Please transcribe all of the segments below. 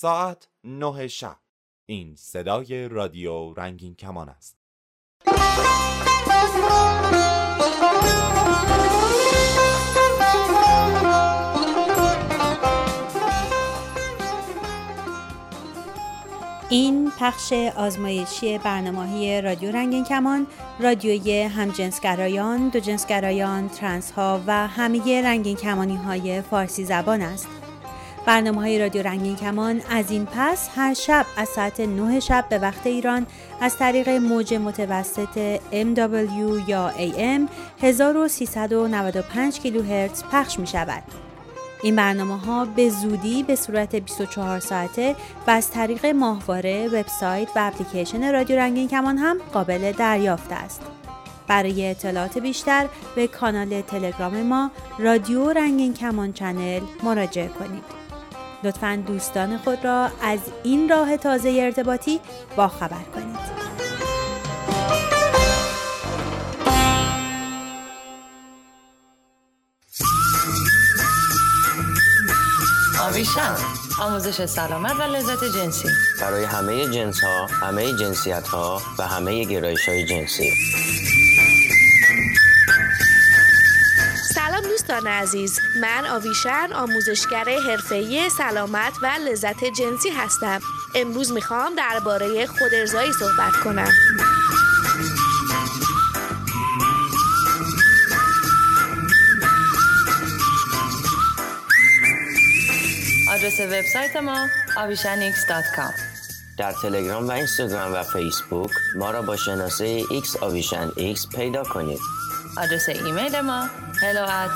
ساعت نه شب این صدای رادیو رنگین کمان است این پخش آزمایشی برنامه رادیو رنگین کمان رادیوی همجنسگرایان، دوجنسگرایان، ترنس ها و همه رنگین کمانی های فارسی زبان است. برنامه های رادیو رنگین کمان از این پس هر شب از ساعت 9 شب به وقت ایران از طریق موج متوسط MW یا AM 1395 کیلوهرتز پخش می شود. این برنامه ها به زودی به صورت 24 ساعته و از طریق ماهواره، وبسایت و اپلیکیشن رادیو رنگین کمان هم قابل دریافت است. برای اطلاعات بیشتر به کانال تلگرام ما رادیو رنگین کمان چنل مراجعه کنید. لطفا دوستان خود را از این راه تازه ارتباطی باخبر کنید. آویشن آموزش سلامت و لذت جنسی برای همه جنس ها، همه جنسیت ها و همه گرایش های جنسی دوستان عزیز من آویشن آموزشگر حرفه‌ای سلامت و لذت جنسی هستم. امروز می‌خوام درباره خودارضایی صحبت کنم. آدرس وبسایت ما avishanx.com در تلگرام و اینستاگرام و فیسبوک ما را با شناسه X آویشن X پیدا کنید. آدرس ایمیل ما hello at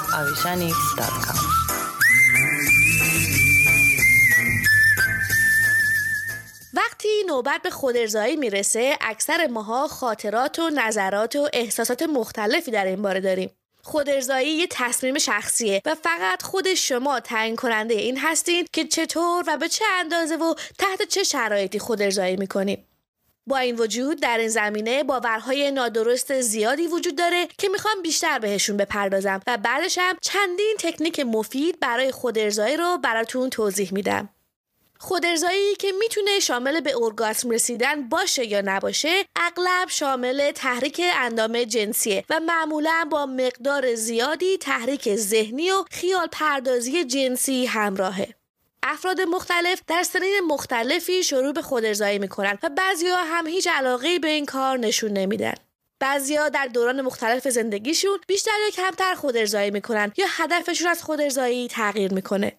وقتی نوبت به خودارضایی می‌رسه اکثر ماها خاطرات و نظرات و احساسات مختلفی در این باره داریم. خودارضایی یه تصمیم شخصیه و فقط خود شما تعیین کننده این هستین که چطور و به چه اندازه و تحت چه شرایطی خودارضایی می‌کنیم با این وجود در این زمینه باورهای نادرست زیادی وجود داره که می‌خوام بیشتر بهشون بپردازم و بعدش هم چندین تکنیک مفید برای خودارضایی رو براتون توضیح میدم. خودارضایی که می‌تونه شامل به ارگاسم رسیدن باشه یا نباشه اغلب شامل تحریک اندام جنسیه و معمولا با مقدار زیادی تحریک ذهنی و خیال پردازی جنسی همراهه افراد مختلف در سنین مختلفی شروع به خودارضایی می‌کنن و بعضیا هم هیچ علاقه به این کار نشون نمیدن. بعضیا در دوران مختلف زندگیشون بیشتر یا کمتر خودارضایی می‌کنن یا هدفشون از خودارضایی تغییر می‌کنه.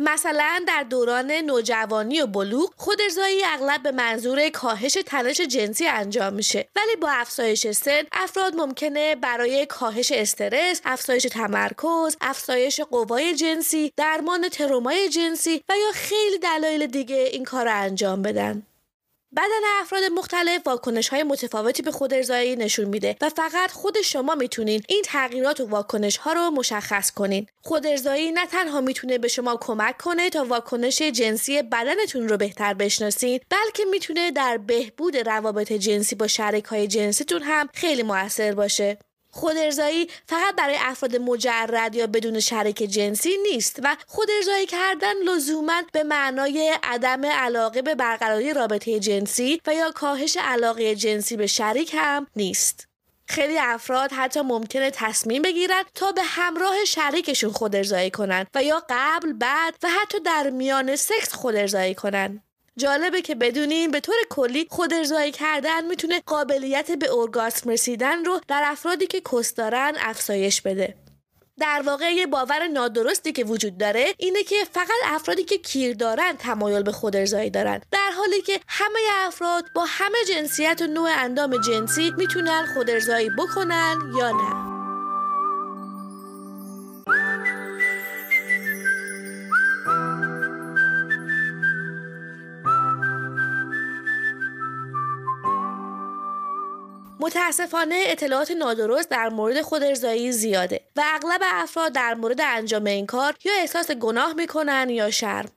مثلا در دوران نوجوانی و بلوغ خودارضایی اغلب به منظور کاهش تنش جنسی انجام میشه. ولی با افزایش سن افراد ممکنه برای کاهش استرس افزایش تمرکز افزایش قوای جنسی درمان ترومای جنسی و یا خیلی دلایل دیگه این کار رو انجام بدن. بدن افراد مختلف واکنش های متفاوتی به خودارضایی نشون میده و فقط خود شما می‌تونین این تغییرات و واکنش ها رو مشخص کنین. خودارضایی نه تنها می‌تونه به شما کمک کنه تا واکنش جنسی بدنتون رو بهتر بشناسین بلکه می‌تونه در بهبود روابط جنسی با شریک های جنسیتون هم خیلی موثر باشه. خودارضایی فقط برای افراد مجرد یا بدون شریک جنسی نیست و خودارضایی کردن لزوما به معنای عدم علاقه به برقراری رابطه جنسی و یا کاهش علاقه جنسی به شریک هم نیست. خیلی افراد حتی ممکنه تصمیم بگیرن تا به همراه شریکشون خودارضایی کنن و یا قبل بعد و حتی در میان سکس خودارضایی کنن. جالبه که بدونیم به طور کلی خود ارزایی کردن می‌تونه قابلیت به ارگاسم رسیدن رو در افرادی که کس دارن افزایش بده. در واقع یه باور نادرستی که وجود داره اینه که فقط افرادی که کیر دارن تمایل به خود ارزایی دارن. در حالی که همه افراد با همه جنسیت و نوع اندام جنسی می‌تونن خود ارزایی بکنن یا نه. متاسفانه اطلاعات نادرست در مورد خود ارزایی زیاده و اغلب افراد در مورد انجام این کار یا احساس گناه می‌کنن یا شرم.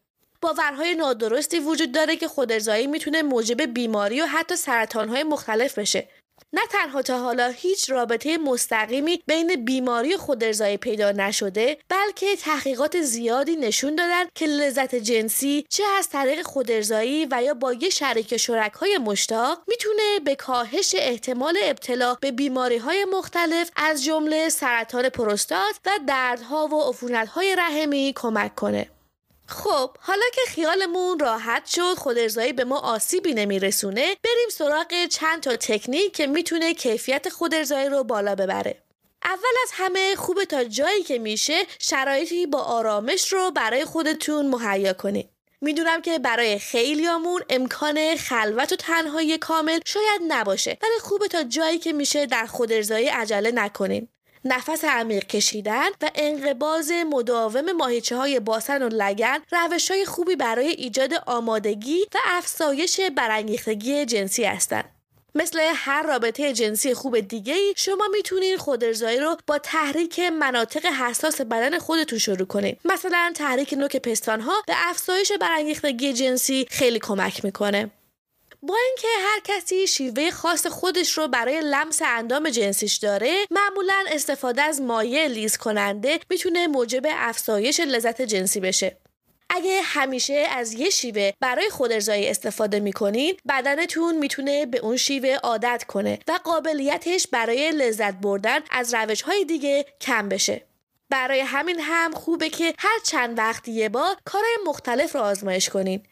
باورهای نادرستی وجود داره که خود ارزایی می‌تونه موجب بیماری و حتی سرطانهای مختلف بشه. نه تنها تا حالا هیچ رابطه مستقیمی بین بیماری خودارضایی پیدا نشده بلکه تحقیقات زیادی نشون دادن که لذت جنسی چه از طریق خودارضایی و یا با یه شریک شرکای مشتاق می‌تونه به کاهش احتمال ابتلا به بیماری های مختلف از جمله سرطان پروستات و دردها و عفونتهای رحمی کمک کنه. خب حالا که خیالمون راحت شد خود ارزایی به ما آسیبی نمیرسونه بریم سراغ چند تا تکنیک که می‌تونه کیفیت خود ارزایی رو بالا ببره. اول از همه خوبه تا جایی که میشه شرایطی با آرامش رو برای خودتون مهیا کنید. می‌دونم که برای خیلیامون امکان خلوت و تنهایی کامل شاید نباشه ولی خوبه تا جایی که میشه در خود ارزایی عجله نکنین. نفس عمیق کشیدن و انقباز مداوم ماهیچه های باسن و لگن روش های خوبی برای ایجاد آمادگی و افزایش برانگیختگی جنسی هستند. مثل هر رابطه جنسی خوب دیگه ای شما می‌تونین خودارضایی رو با تحریک مناطق حساس بدن خودتون شروع کنید مثلا تحریک نوک پستان ها به افزایش برانگیختگی جنسی خیلی کمک می‌کنه با اینکه هر کسی شیوه خاص خودش رو برای لمس اندام جنسیش داره معمولا استفاده از مایع لیز کننده می‌تونه موجب افزایش لذت جنسی بشه. اگه همیشه از یه شیوه برای خودارضایی استفاده می‌کنین بدنتون می‌تونه به اون شیوه عادت کنه و قابلیتش برای لذت بردن از روش های دیگه کم بشه. برای همین هم خوبه که هر چند وقت یه بار کارهای مختلف رو آزمایش کنین.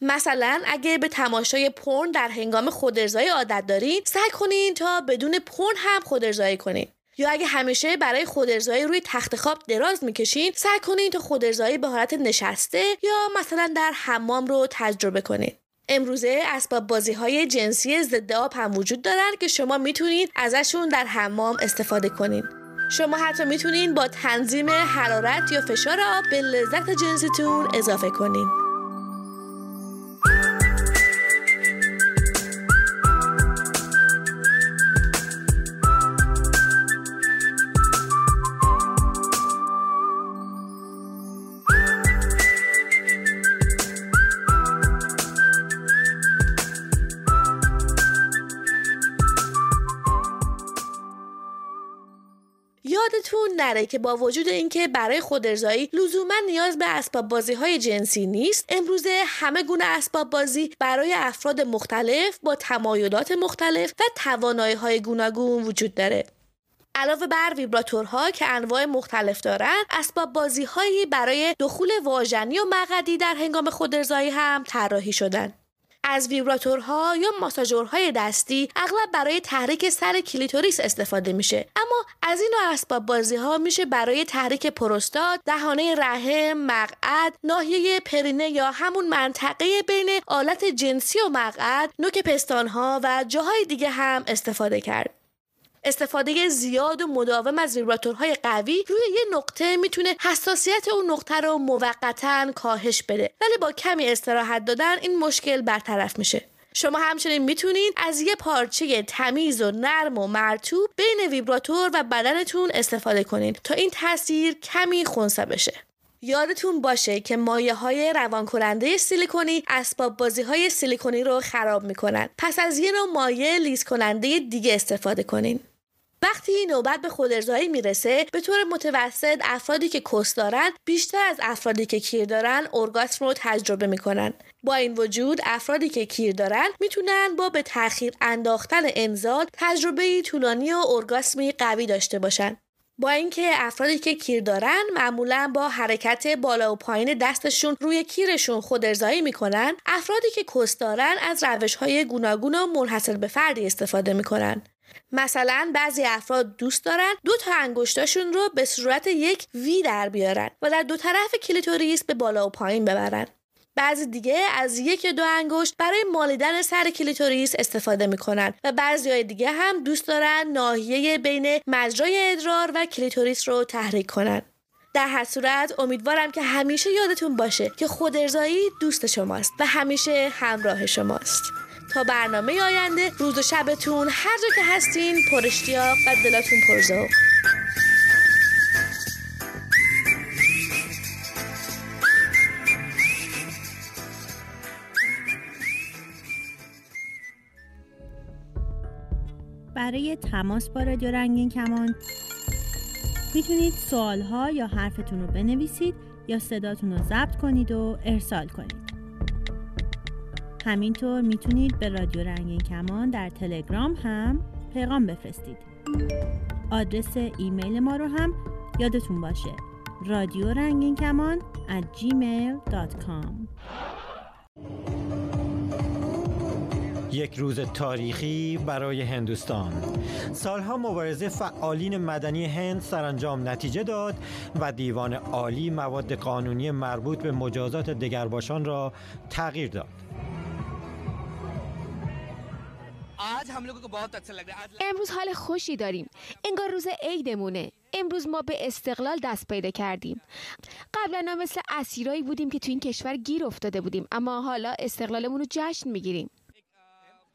مثلا اگه به تماشای پرن در هنگام خودارضایی عادت دارین سعی کنین تا بدون پرن هم خودارضایی کنین. یا اگه همیشه برای خودارضایی روی تخت خواب دراز می‌کشین سعی کنین تا خودارضایی به حالت نشسته یا مثلا در حمام رو تجربه کنین. امروزه اسباب بازی های جنسی ضد آب هم وجود دارن که شما می‌تونید ازشون در حمام استفاده کنین. شما حتی می‌تونین با تنظیم حرارت یا فشار آب به لذت جنسیتون اضافه کنین. یادتون نره که با وجود اینکه برای خودارضایی لزوما نیاز به اسباب بازی های جنسی نیست امروزه همه گونه اسباب بازی برای افراد مختلف با تمایلات مختلف و توانایی های گوناگون وجود داره. علاوه بر ویبراتورها که انواع مختلف دارند اسباب بازی هایی برای دخول واژنی و مقعدی در هنگام خودارضایی هم طراحی شدن. از ویبراتورها یا ماساژورهای دستی اغلب برای تحریک سر کلیتوریس استفاده میشه. اما از این اسباب بازی ها میشه برای تحریک پروستات دهانه رحم مقعد ناحیه پرینه یا همون منطقه بین آلت جنسی و مقعد نوک پستانها و جاهای دیگه هم استفاده کرد. استفاده زیاد و مداوم از ویبراتورهای قوی روی یه نقطه می‌تونه حساسیت اون نقطه رو موقتا کاهش بده. ولی با کمی استراحت دادن این مشکل برطرف میشه. شما همچنین می‌تونید از یه پارچه تمیز و نرم و مرتوب بین ویبراتور و بدنتون استفاده کنید تا این تاثیر کمی خونسا بشه. یادتون باشه که مایه های روان کننده سیلیکونی اسباب بازی های سیلیکونی رو خراب می‌کنن. پس از یه نوع مایع لیز کننده دیگه استفاده کنین. وقتی نوبت به خودارضایی می‌رسه به طور متوسط افرادی که کس دارن بیشتر از افرادی که کیر دارن ارگاسم رو تجربه می‌کنن. با این وجود افرادی که کیر دارن می‌تونن با به تاخیر انداختن انزال تجربه طولانی و ارگاسمی قوی داشته باشن. با اینکه افرادی که کیر دارن معمولا با حرکت بالا و پایین دستشون روی کیرشون خود ارزایی می‌کنن افرادی که کس دارن از روش های گوناگون و منحصر به فردی استفاده می‌کنن. مثلا بعضی افراد دوست دارن دو تا انگشتاشون رو به صورت یک V در بیارن و در دو طرف کلیتوریس به بالا و پایین ببرن. بعضی دیگه از یک یا دو انگشت برای مالیدن سر کلیتوریس استفاده می‌کنن و بعضی های دیگه هم دوست دارن ناحیه بین مجرای ادرار و کلیتوریس رو تحریک کنن. در هر صورت امیدوارم که همیشه یادتون باشه که خودارضایی دوست شماست و همیشه همراه شماست. تا برنامه آینده روز و شبتون هر جا که هستین پر اشتیاق و دلاتون پرزوق برای تماس با رادیو رنگین کمان می‌تونید سوالها یا حرفتون رو بنویسید یا صداتون رو ضبط کنید و ارسال کنید. همینطور می‌تونید به رادیو رنگین کمان در تلگرام هم پیغام بفرستید. آدرس ایمیل ما رو هم یادتون باشه. رادیو رنگین کمان at gmail.com یک روز تاریخی برای هندوستان. سالها مبارزه فعالین مدنی هند سرانجام نتیجه داد و دیوان عالی مواد قانونی مربوط به مجازات دگرباشان را تغییر داد. امروز حال خوشی داریم۔ انگار روز عیدمونه۔ امروز ما به استقلال دست پیدا کردیم۔ قبلا مثل اسیرایی بودیم که تو این کشور گیر افتاده بودیم اما حالا استقلالمون رو جشن می‌گیریم.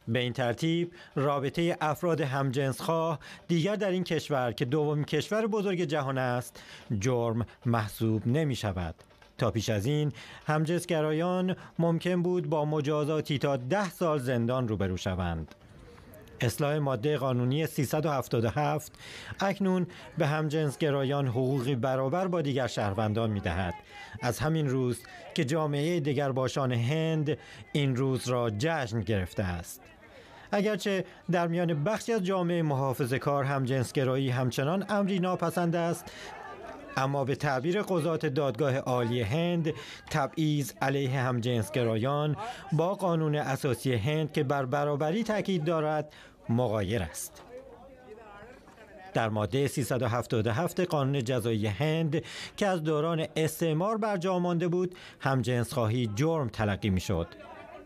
به این ترتیب رابطه افراد همجنسخواه دیگر در این کشور که دومین کشور بزرگ جهان است جرم محسوب نمی شود تا پیش از این همجنسگرایان ممکن بود با مجازاتی تا ده سال زندان روبرو شوند. اصلاح ماده قانونی 377 اکنون به همجنسگرایان حقوقی برابر با دیگر شهروندان می دهد. از همین روز که جامعه دیگر باشان هند این روز را جشن گرفته است. اگرچه در میان بخشی از جامعه محافظ کار همجنسگرایی همچنان امری ناپسند است اما به تعبیر قضات دادگاه عالی هند تبعیض علیه همجنسگرایان با قانون اساسی هند که بر برابری تاکید دارد مغایر است. در ماده 377 قانون جزایی هند که از دوران استعمار بر مانده بود همجنس خواهی جرم تلقی می شد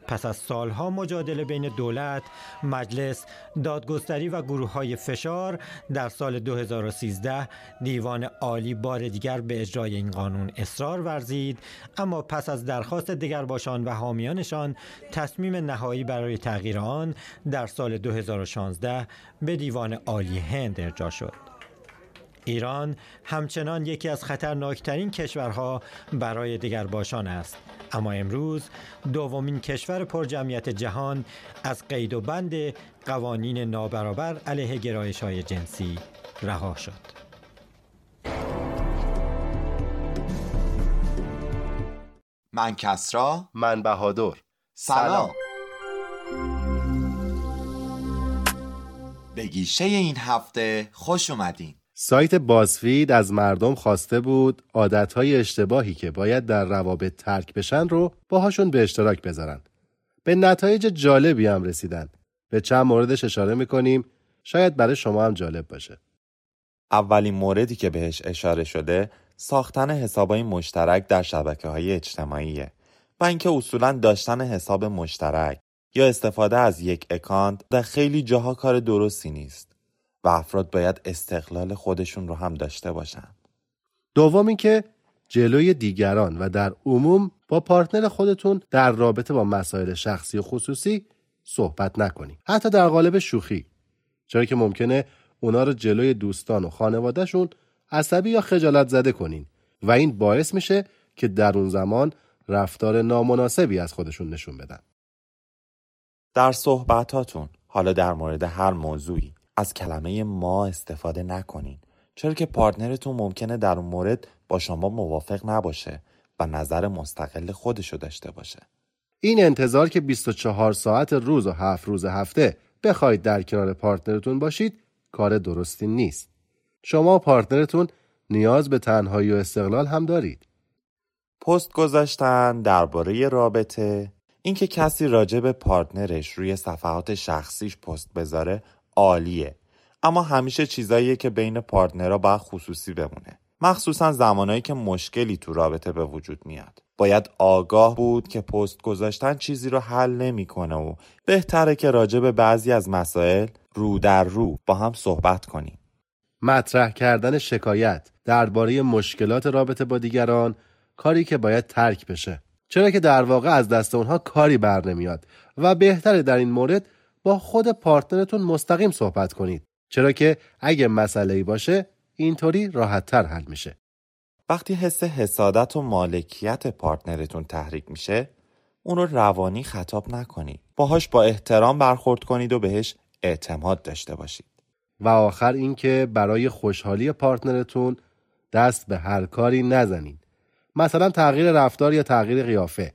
پس از سالها مجادله بین دولت، مجلس، دادگستری و گروه های فشار در سال 2013 دیوان عالی بار دیگر به اجرای این قانون اصرار ورزید اما پس از درخواست باشان و حامیانشان تصمیم نهایی برای تغییر آن در سال 2016 به دیوان عالی هند ارجا شد. ایران همچنان یکی از خطرناکترین کشورها برای باشان است. اما امروز دومین کشور پرجمعیت جهان از قید و بند قوانین نابرابر علیه گرایش های جنسی رها شد. من کسرا. من بهادر. سلام. به گیشه این هفته خوش اومدین. سایت بازفید از مردم خواسته بود عادتهای اشتباهی که باید در روابط ترک بشن رو باهاشون به اشتراک بذارن. به نتایج جالبی هم رسیدن. به چند موردش اشاره می‌کنیم شاید برای شما هم جالب باشه. اولین موردی که بهش اشاره شده ساختن حسابای مشترک در شبکه های اجتماعیه و اینکه اصولا داشتن حساب مشترک یا استفاده از یک اکانت در خیلی جاها کار درستی نیست. و افراد باید استقلال خودشون رو هم داشته باشن. دوم اینکه جلوی دیگران و در عموم با پارتنر خودتون در رابطه با مسائل شخصی و خصوصی صحبت نکنید. حتی در قالب شوخی. چرا که ممکنه اونا رو جلوی دوستان و خانوادهشون عصبی یا خجالت زده کنین و این باعث میشه که در اون زمان رفتار نامناسبی از خودشون نشون بدن. در صحبتاتون حالا در مورد هر موضوعی از کلمه ما استفاده نکنین. چرا که پارتنرتون ممکنه در اون مورد با شما موافق نباشه و نظر مستقل خودشو داشته باشه. این انتظار که 24 ساعت روز و هفت روز هفته بخواید در کنار پارتنرتون باشید کار درستی نیست. شما و پارتنرتون نیاز به تنهایی و استقلال هم دارید. پست گذاشتن درباره رابطه اینکه کسی راجع به پارتنرش روی صفحات شخصیش پست بذاره عالیه. اما همیشه چیزاییه که بین پارتنرها باید خصوصی بمونه. مخصوصا زمانایی که مشکلی تو رابطه به وجود میاد. باید آگاه بود که پست گذاشتن چیزی رو حل نمی‌کنه و بهتره که راجع به بعضی از مسائل رو در رو با هم صحبت کنیم. مطرح کردن شکایت درباره مشکلات رابطه با دیگران کاری که باید ترک بشه. چرا که در واقع از دست اونها کاری بر نمیاد و بهتره در این مورد با خود پارتنرتون مستقیم صحبت کنید. چرا که اگه مسئله ای باشه اینطوری راحت تر حل میشه. وقتی حس حسادت و مالکیت پارتنرتون تحریک میشه اون رو روانی خطاب نکنید. باهاش با احترام برخورد کنید و بهش اعتماد داشته باشید. و آخر اینکه برای خوشحالی پارتنرتون دست به هر کاری نزنید. مثلا تغییر رفتار یا تغییر قیافه.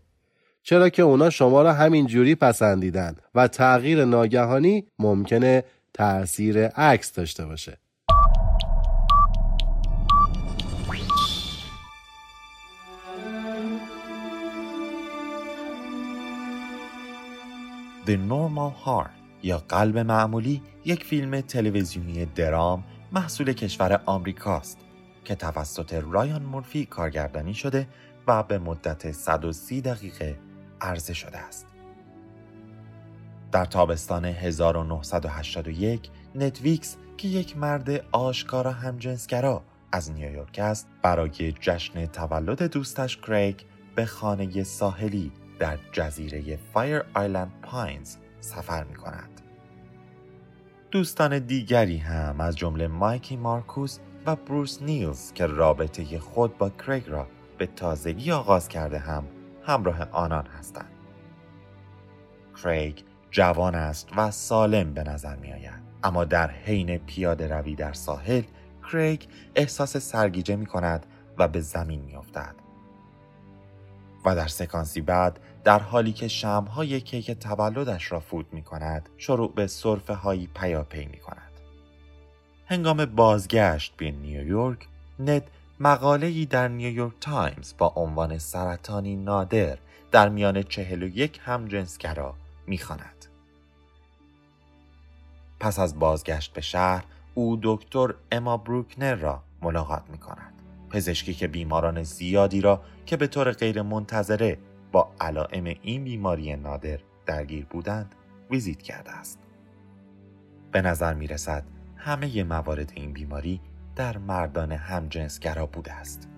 چرا که اونا شما را همین جوری پسندیدن و تغییر ناگهانی ممکنه تأثیر عکس داشته باشه. The Normal Heart یا قلب معمولی یک فیلم تلویزیونی درام محصول کشور آمریکاست که توسط رایان مورفی کارگردانی شده و به مدت 130 دقیقه عرضه شده است. در تابستان 1981 ند ویکس که یک مرد آشکارا همجنسگرا از نیویورک است برای جشن تولد دوستش کریگ به خانه ساحلی در جزیره فایر آیلند پاینز سفر می کند. دوستان دیگری هم از جمله مایکی مارکوس و بروس نیلز که رابطه خود با کریگ را به تازگی آغاز کرده هم همراه آنان هستند. کریگ جوان است و سالم به نظر می آید. اما در حین پیاده روی در ساحل کریگ احساس سرگیجه می کند و به زمین می افتد. و در سکانسی بعد در حالی که شمع‌های کیک تولدش را فوت می کند شروع به سرفه هایی پیاپی می کند. هنگام بازگشت به نیویورک ند مقاله‌ای در نیویورک تایمز با عنوان سرطانی نادر در میان چهل و یک همجنسگرا می‌خواند. پس از بازگشت به شهر او دکتر اما بروکنر را ملاقات می کند. پزشکی که بیماران زیادی را که به طور غیر منتظره با علائم این بیماری نادر درگیر بودند ویزیت کرده است. به نظر می رسد همه موارد این بیماری در مردان همجنسگرا بوده است.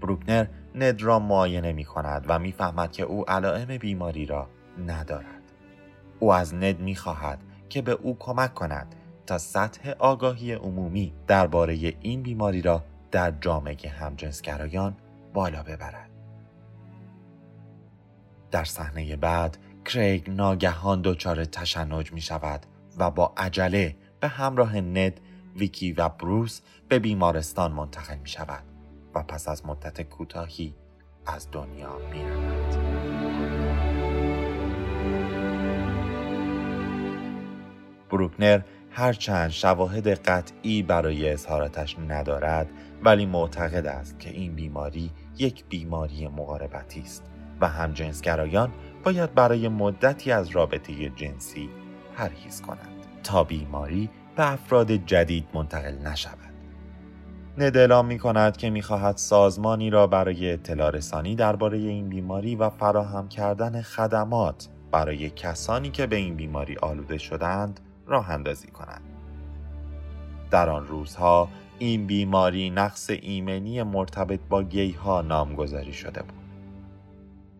بروکنر ند را معاینه می کند و می‌فهمد که او علائم بیماری را ندارد. او از ند می خواهد که به او کمک کند تا سطح آگاهی عمومی درباره این بیماری را در جامعه همجنسگرایان بالا ببرد. در صحنه بعد کریگ ناگهان دچار تشنج می شود و با عجله به همراه ند، ویکی و بروس به بیمارستان منتقل می شود و پس از مدت کوتاهی از دنیا می رود. بروکنر هرچند شواهد قطعی برای اظهاراتش ندارد ولی معتقد است که این بیماری یک بیماری مقاربتی است و همجنسگرایان باید برای مدتی از رابطه جنسی پرهیز کنند تا بیماری به افراد جدید منتقل نشود. ند اعلام می کند که می خواهد سازمانی را برای اطلاع رسانی درباره این بیماری و فراهم کردن خدمات برای کسانی که به این بیماری آلوده شدند راه اندازی کنند. در آن روزها این بیماری نقص ایمنی مرتبط با گی ها نامگذاری شده بود.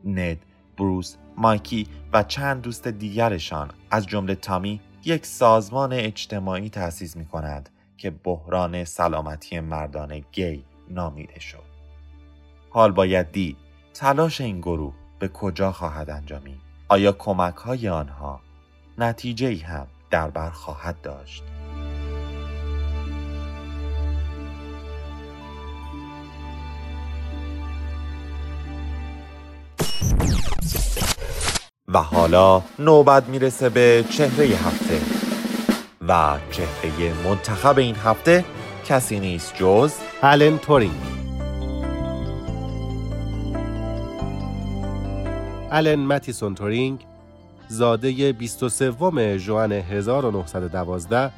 ند، بروس، مایکی و چند دوست دیگرشان از جمله تامی یک سازمان اجتماعی تأسیس می کند که بحران سلامتی مردان گی نامیده شد. حال باید دید تلاش این گروه به کجا خواهد انجامید؟ آیا کمک های آنها نتیجه هم در بر خواهد داشت؟ و حالا نوبت می‌رسه به چهره هفته. و چهره منتخب این هفته کسی نیست جز الن تورینگ. الن متیسون تورینگ زاده 23 ژوئن 1912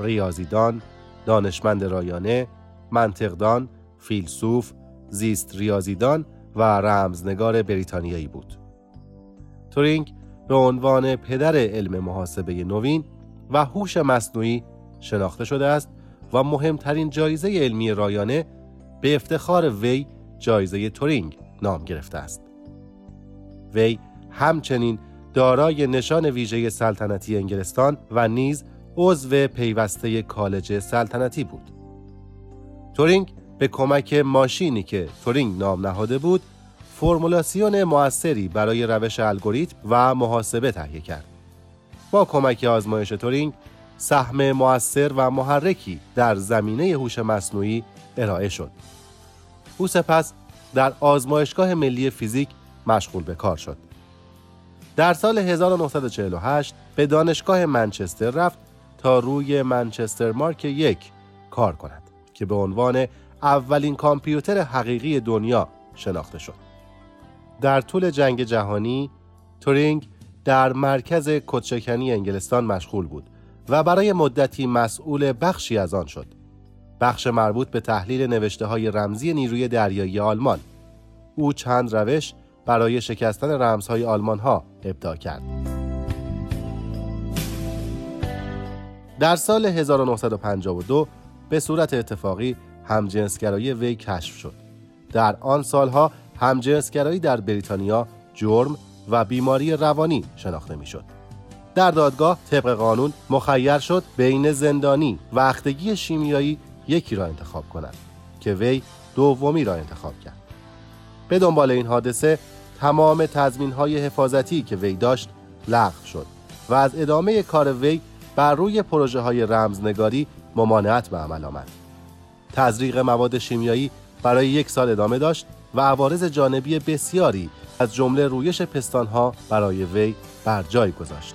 ریاضیدان دانشمند رایانه منطقدان فیلسوف زیست ریاضیدان و رمزنگار بریتانیایی بود. تورینگ به عنوان پدر علم محاسبه نوین و هوش مصنوعی شناخته شده است و مهمترین جایزه علمی رایانه به افتخار وی جایزه تورینگ نام گرفته است. وی همچنین دارای نشان ویژه سلطنتی انگلستان و نیز عضو پیوسته کالج سلطنتی بود. تورینگ به کمک ماشینی که تورینگ نام نهاده بود فرمولاسیون موثری برای روش الگوریتم و محاسبه تهیه کرد. با کمک آزمایش تورینگ سهم موثر و محرکی در زمینه هوش مصنوعی ارائه شد. او سپس در آزمایشگاه ملی فیزیک مشغول به کار شد. در سال 1948 به دانشگاه منچستر رفت تا روی منچستر مارک یک کار کند که به عنوان اولین کامپیوتر حقیقی دنیا شناخته شد. در طول جنگ جهانی تورینگ در مرکز کدشکنی انگلستان مشغول بود و برای مدتی مسئول بخشی از آن شد. بخش مربوط به تحلیل نوشته های رمزی نیروی دریایی آلمان. او چند روش برای شکستن رمزهای آلمان ها ابداع کرد. در سال 1952 به صورت اتفاقی همجنسگرایی وی کشف شد. در آن سالها همجنسگرایی در بریتانیا جرم و بیماری روانی شناخته می‌شد. در دادگاه طبق قانون مخیر شد بین زندانی و اختگی شیمیایی یکی را انتخاب کند که وی دومی را انتخاب کرد. به دنبال این حادثه تمام تضمین های حفاظتی که وی داشت لغو شد و از ادامه کار وی بر روی پروژه های رمزنگاری ممانعت به عمل آمد. تزریق مواد شیمیایی برای یک سال ادامه داشت و عوارض جانبی بسیاری از جمله رویش پستانها برای وی بر جای گذاشت.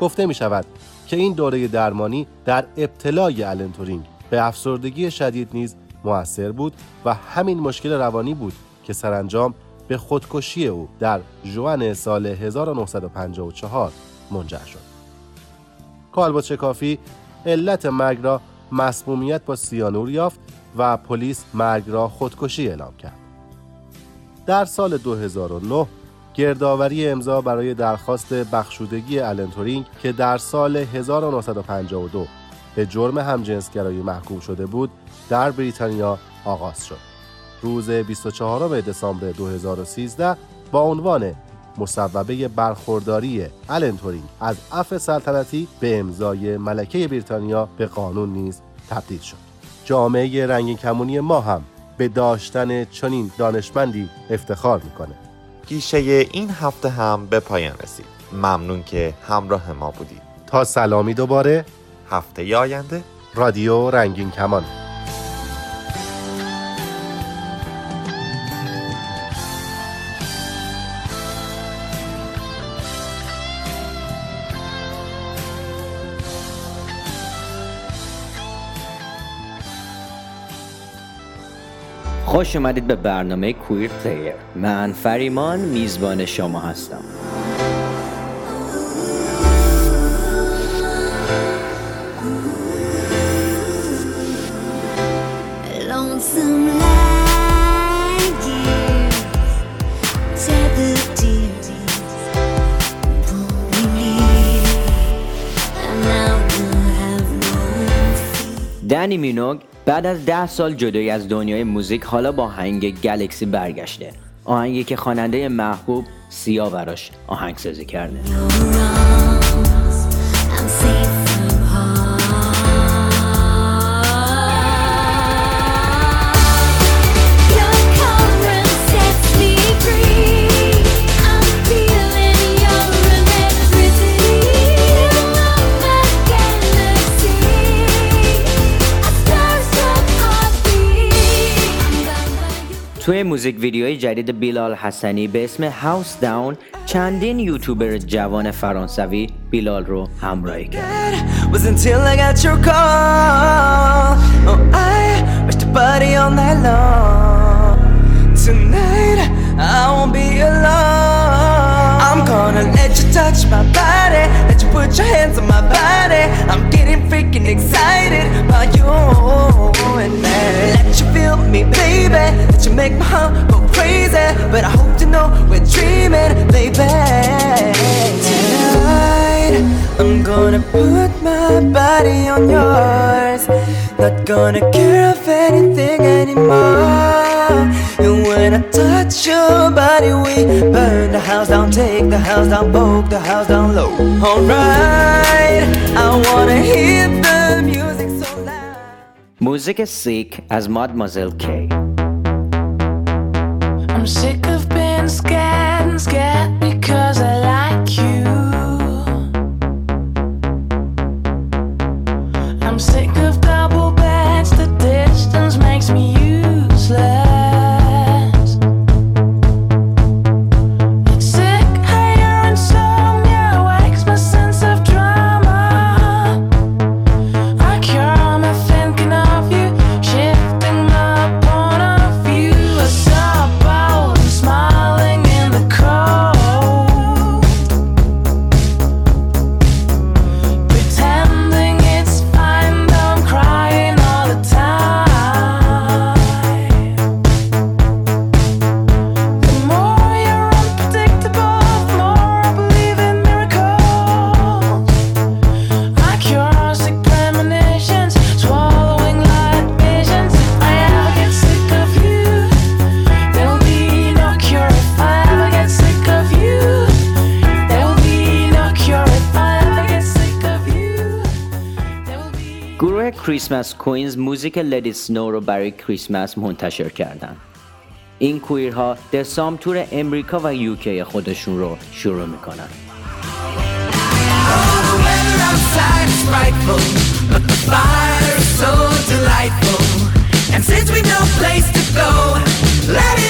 گفته می شود که این دوره درمانی در ابتلای النتورینگ به افسردگی شدید نیز موثر بود و همین مشکل روانی بود که سرانجام به خودکشی او در جوان سال 1954 منجر شد. کالبوت شکافی علت مرگ را مسمومیت با سیانور یافت و پلیس مرگ را خودکشی اعلام کرد. در سال 2009 گردآوری امضا برای درخواست بخشودگی آلن تورینگ که در سال 1952 به جرم همجنسگرایی محکوم شده بود در بریتانیا آغاز شد. روز 24 دسامبر 2013 با عنوان مصوبه برخورداری آلن تورینگ از عفو سلطنتی به امضای ملکه بریتانیا به قانون نیز تبدیل شد. جامعه رنگین کمونی ما هم به داشتن چنین دانشمندی افتخار می‌کنه. گیشه این هفته هم به پایان رسید. ممنون که همراه ما بودید. تا سلامی دوباره هفته آینده رادیو رنگین کمان خوش اومدید به برنامه کویر پلیر. من فریمان میزبان شما هستم. دنی مینوگ بعد از ده سال جدایی از دنیای موزیک حالا با آهنگ گلکسی برگشته. آهنگی که خواننده محبوب سیا براش آهنگسازی کرده. موزیک ویدیوی جدید بیلال حسنی به اسم هاوس داون چندین یوتیوبر جوان فرانسوی بیلال رو همراهی کرد was until I got your call. Oh, I wish to party all night long. Tonight, I won't be alone. I'm gonna let you touch my body, let you put your hands on my body. I'm getting freaking excited about you and me. Let you feel me, baby. Let you make my heart go crazy. But I hope you know we're dreaming, baby. Tonight, I'm gonna put my body on yours. Not gonna care of anything anymore. And when I touch your body, we burn the house down, take the house down, poke the house down low. Alright, I wanna hear the. Music is sick as Mademoiselle K. I'm sick of being scared and scared. کریسمس کوینز موزیک لدی سنو رو برای کریسمس منتشر کردن. این کویرها دسام تور امریکا و یوکی خودشون رو شروع می‌کنن. The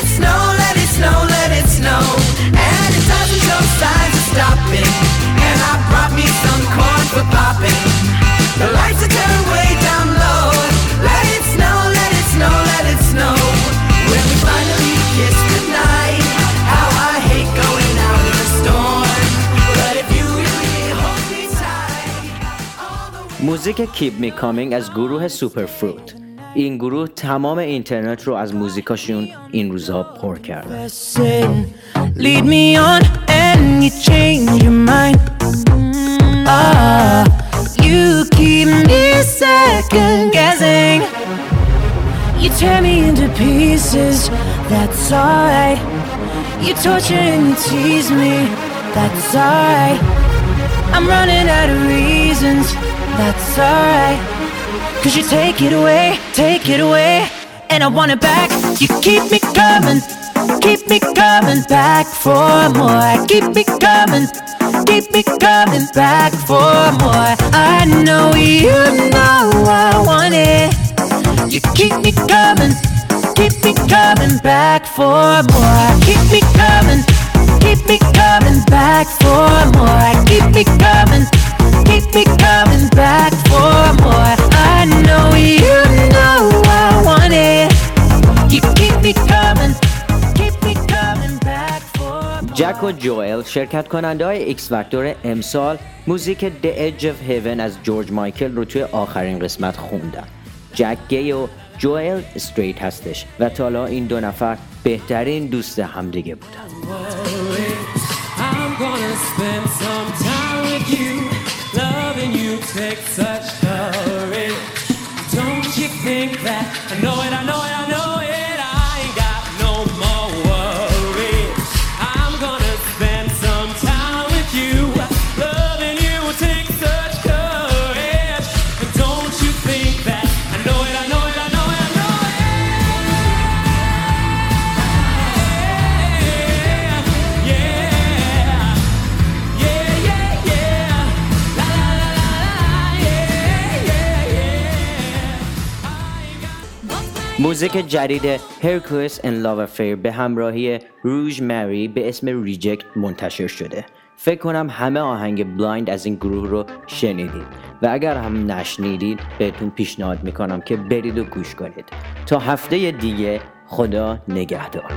موزیک کیپ می کامینگ از گروه سوپر فروت این گروه تمام اینترنت رو از موزیکاشون این روزها پر کرده Listen, lead me on and you change your mind. Ah, you keep me second guessing. You tear me into pieces, that's alright. You torture and you tease me, that's alright. I'm running out of reasons, that's alright. Cause you take it away, take it away, and I want it back. You keep me coming, keep me coming back for more. Keep me coming, keep me coming back for more. I know you know I want it. You keep me coming, keep me coming back for more. Keep me coming, keep me coming back for more. Keep me coming, keep me coming back for more. I know you know I want it. You keep me coming, keep me coming back for more. جک و جوئل شرکت کننده های X Factor امسال موزیک The Edge of Heaven از جورج مایکل رو توی آخرین قسمت خوندن جک گی و جوئل straight هستش و تا این دو نفر بهترین دوست همدیگه بودن. موزیک جدید Hercules and Love Affair به همراهی روژ مری به اسم Rejoice منتشر شده. فکر کنم همه آهنگ Blind از این گروه رو شنیدید و اگر هم نشنیدید بهتون پیشنهاد می‌کنم که برید و گوش کنید. تا هفته دیگه خدا نگهدار.